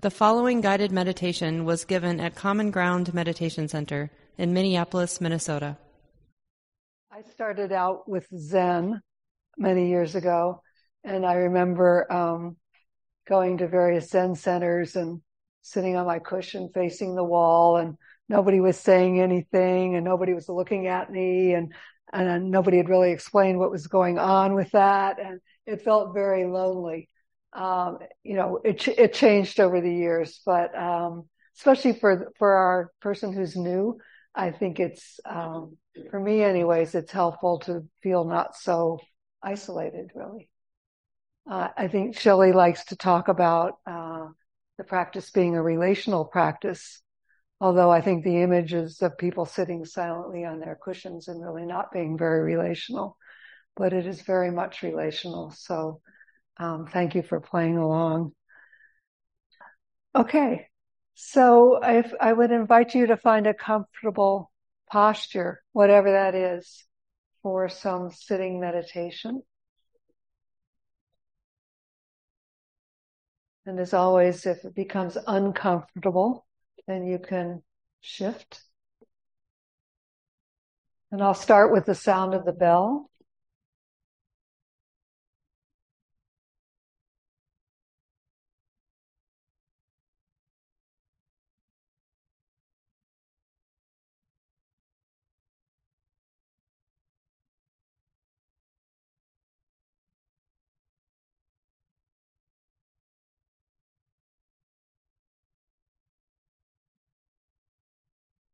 The following guided meditation was given at Common Ground Meditation Center in Minneapolis, Minnesota. I started out with Zen many years ago, and I remember um, going to various Zen centers and sitting on my cushion facing the wall, and nobody was saying anything, and nobody was looking at me, and and nobody had really explained what was going on with that, and it felt very lonely. Um, you know, it it changed over the years, but um, especially for for our person who's new, I think it's um, for me, anyways, it's helpful to feel not so isolated. Really, uh, I think Shelley likes to talk about uh, the practice being a relational practice. Although I think the images of people sitting silently on their cushions and really not being very relational, but it is very much relational. So um, thank you for playing along. Okay, so if I would invite you to find a comfortable posture, whatever that is, for some sitting meditation. And as always, if it becomes uncomfortable, then you can shift. And I'll start with the sound of the bell.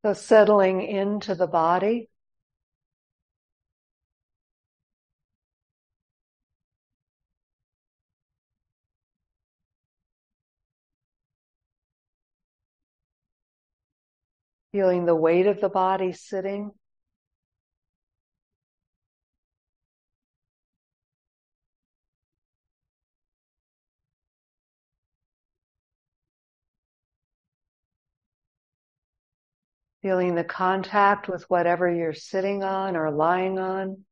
So settling into the body. Feeling the weight of the body sitting. Feeling the contact with whatever you're sitting on or lying on.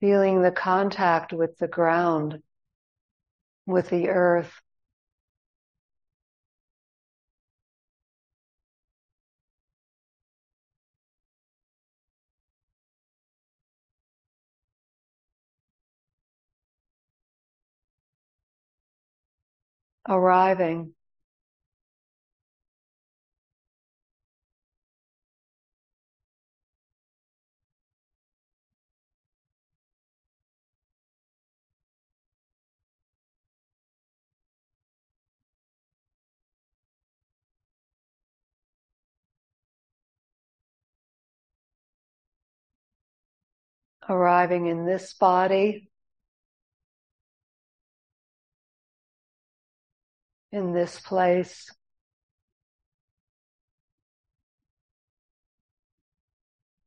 Feeling the contact with the ground, with the earth. Arriving. Arriving in this body in this place.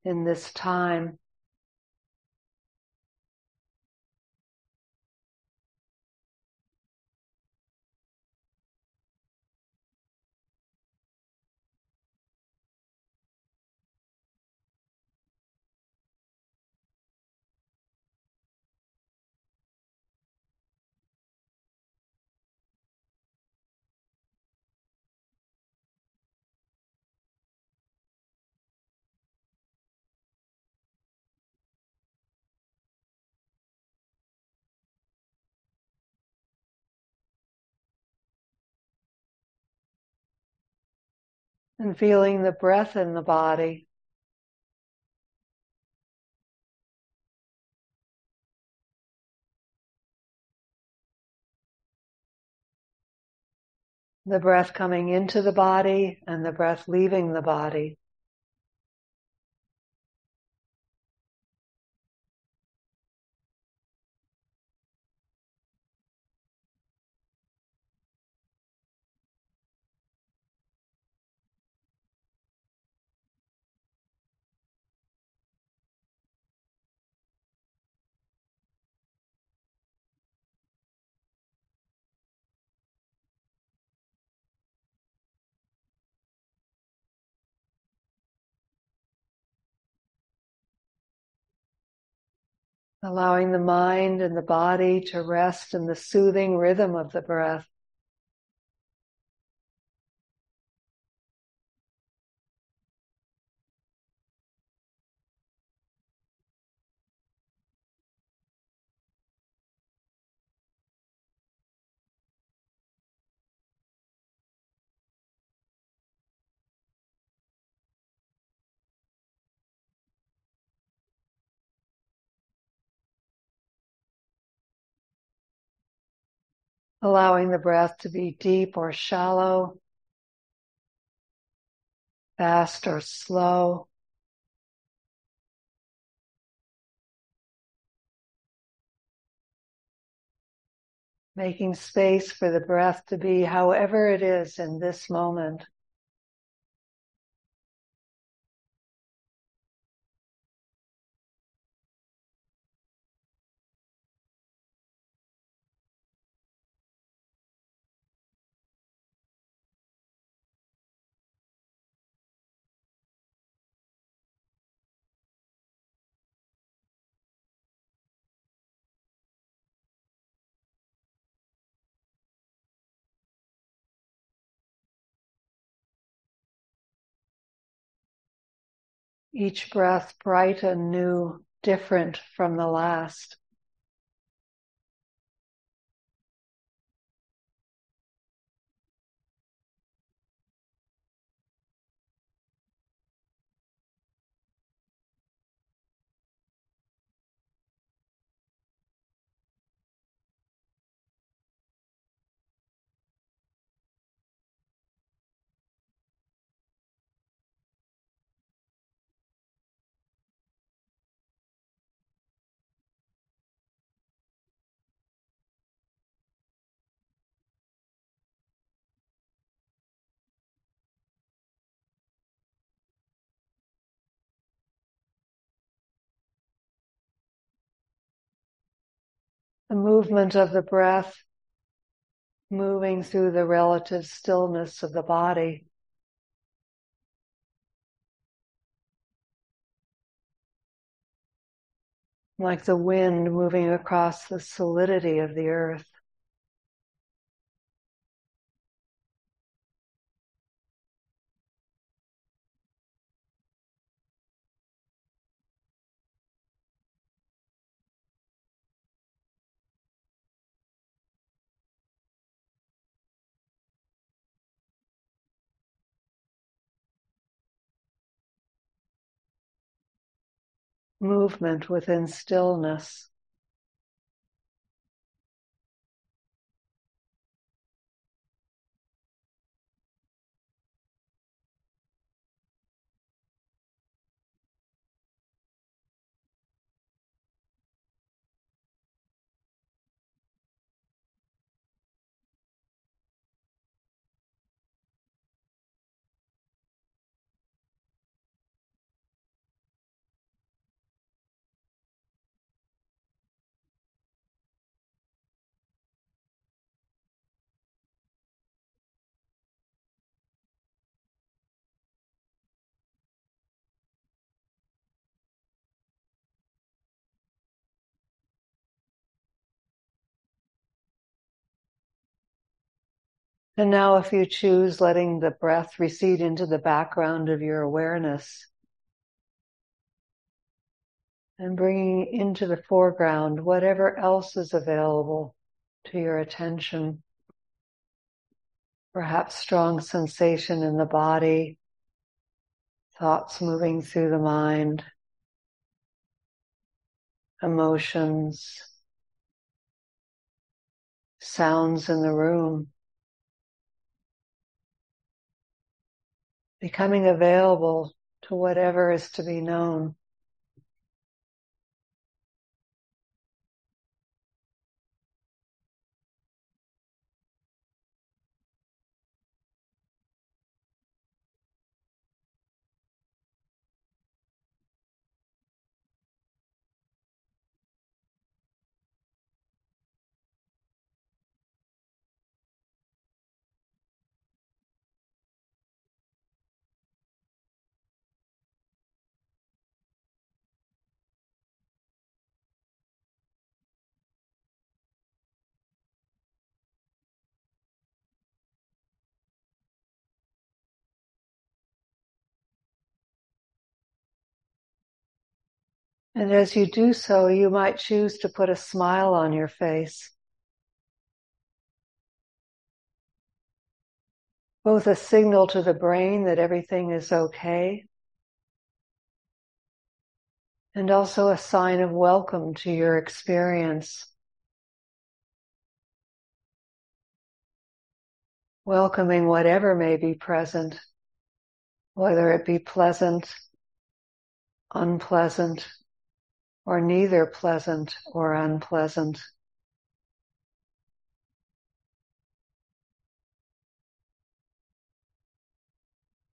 In this time. And feeling the breath in the body. The breath coming into the body and the breath leaving the body. Allowing the mind and the body to rest in the soothing rhythm of the breath. Allowing the breath to be deep or shallow, fast or slow. Making space for the breath to be however it is in this moment. Each breath bright and new, different from the last. The movement of the breath moving through the relative stillness of the body. Like the wind moving across the solidity of the earth. Movement within stillness. And now, if you choose, letting the breath recede into the background of your awareness and bringing into the foreground whatever else is available to your attention. Perhaps strong sensation in the body, thoughts moving through the mind, emotions, sounds in the room. Becoming available to whatever is to be known. And as you do so, you might choose to put a smile on your face. Both a signal to the brain that everything is okay, and also a sign of welcome to your experience. Welcoming whatever may be present, whether it be pleasant, unpleasant, or neither pleasant or unpleasant.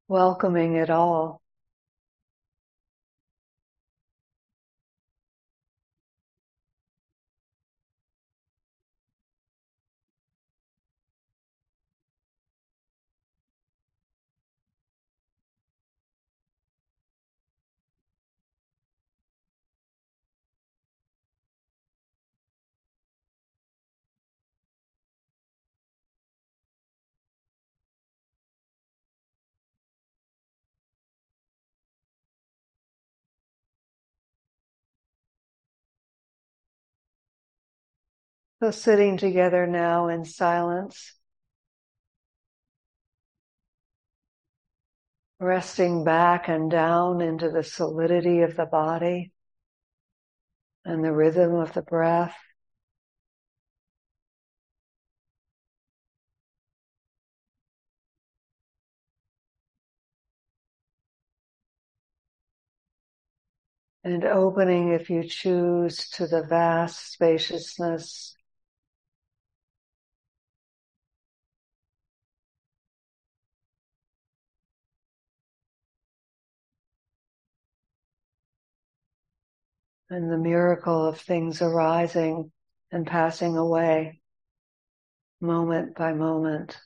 Welcoming it all. So sitting together now in silence, resting back and down into the solidity of the body and the rhythm of the breath. And opening, if you choose, to the vast spaciousness and the miracle of things arising and passing away moment by moment.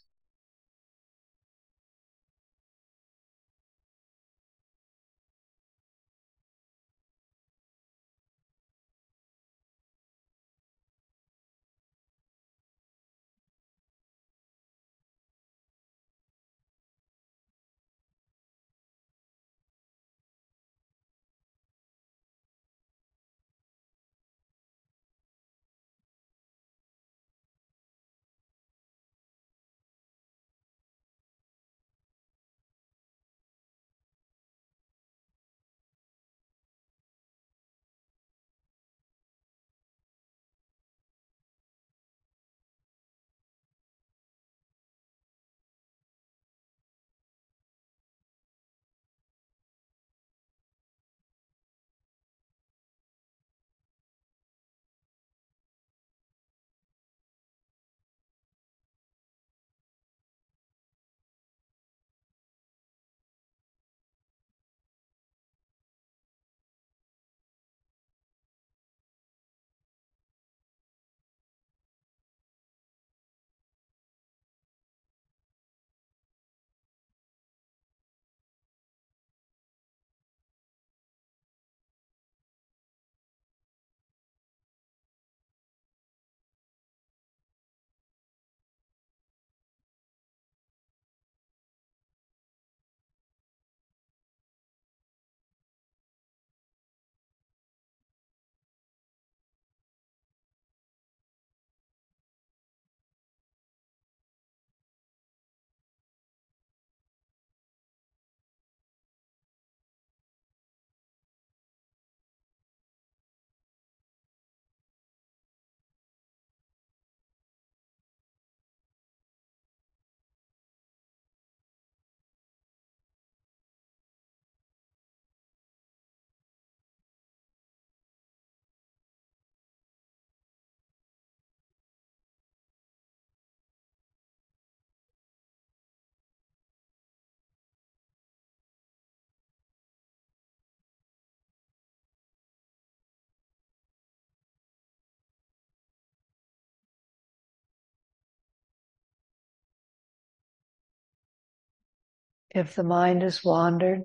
If the mind has wandered,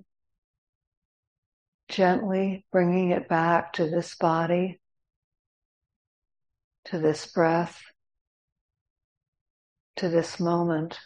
gently bringing it back to this body, to this breath, to this moment.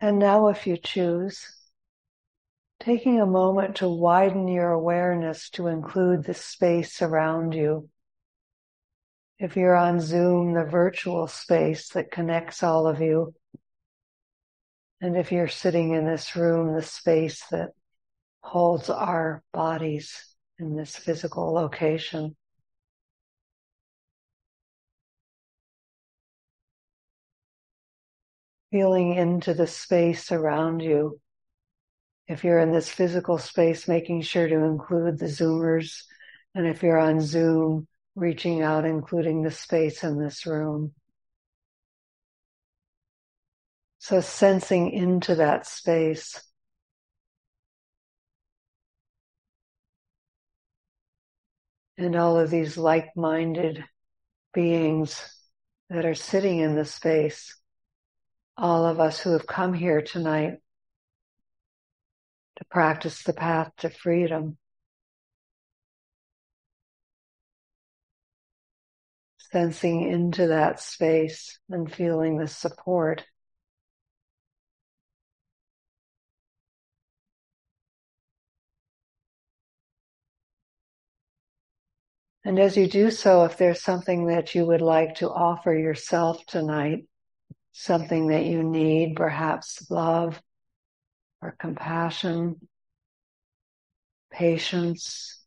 And now, if you choose, taking a moment to widen your awareness to include the space around you. If you're on Zoom, the virtual space that connects all of you. And if you're sitting in this room, the space that holds our bodies in this physical location. Feeling into the space around you. If you're in this physical space, making sure to include the Zoomers. And if you're on Zoom, reaching out, including the space in this room. So sensing into that space. And all of these like-minded beings that are sitting in the space. All of us who have come here tonight to practice the path to freedom. Sensing into that space and feeling the support. And as you do so, if there's something that you would like to offer yourself tonight, something that you need, perhaps love or compassion, patience,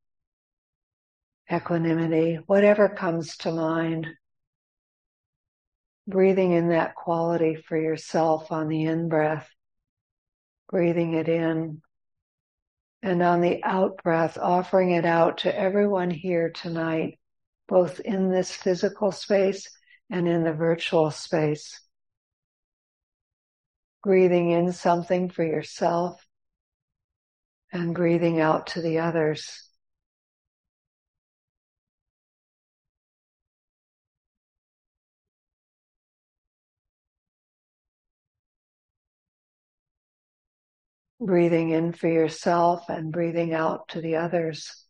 equanimity, whatever comes to mind. Breathing in that quality for yourself on the in breath, breathing it in. And on the out breath, offering it out to everyone here tonight, both in this physical space and in the virtual space. Breathing in something for yourself and breathing out to the others. breathing in for yourself and breathing out to the others.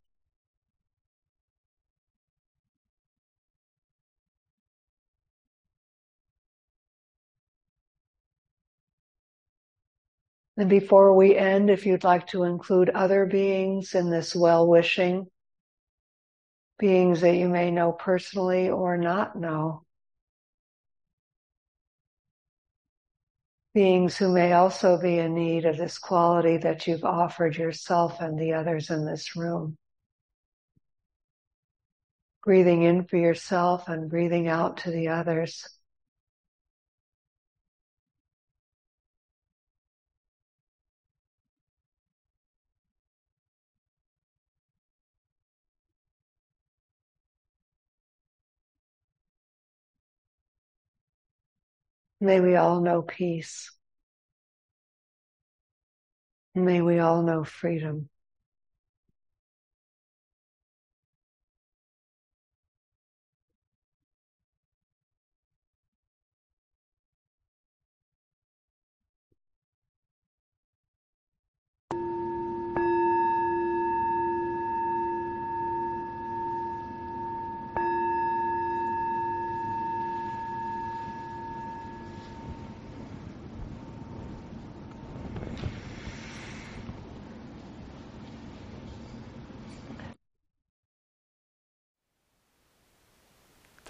And before we end, if you'd like to include other beings in this well wishing, beings that you may know personally or not know, beings who may also be in need of this quality that you've offered yourself and the others in this room. Breathing in for yourself and breathing out to the others. May we all know peace. May we all know freedom.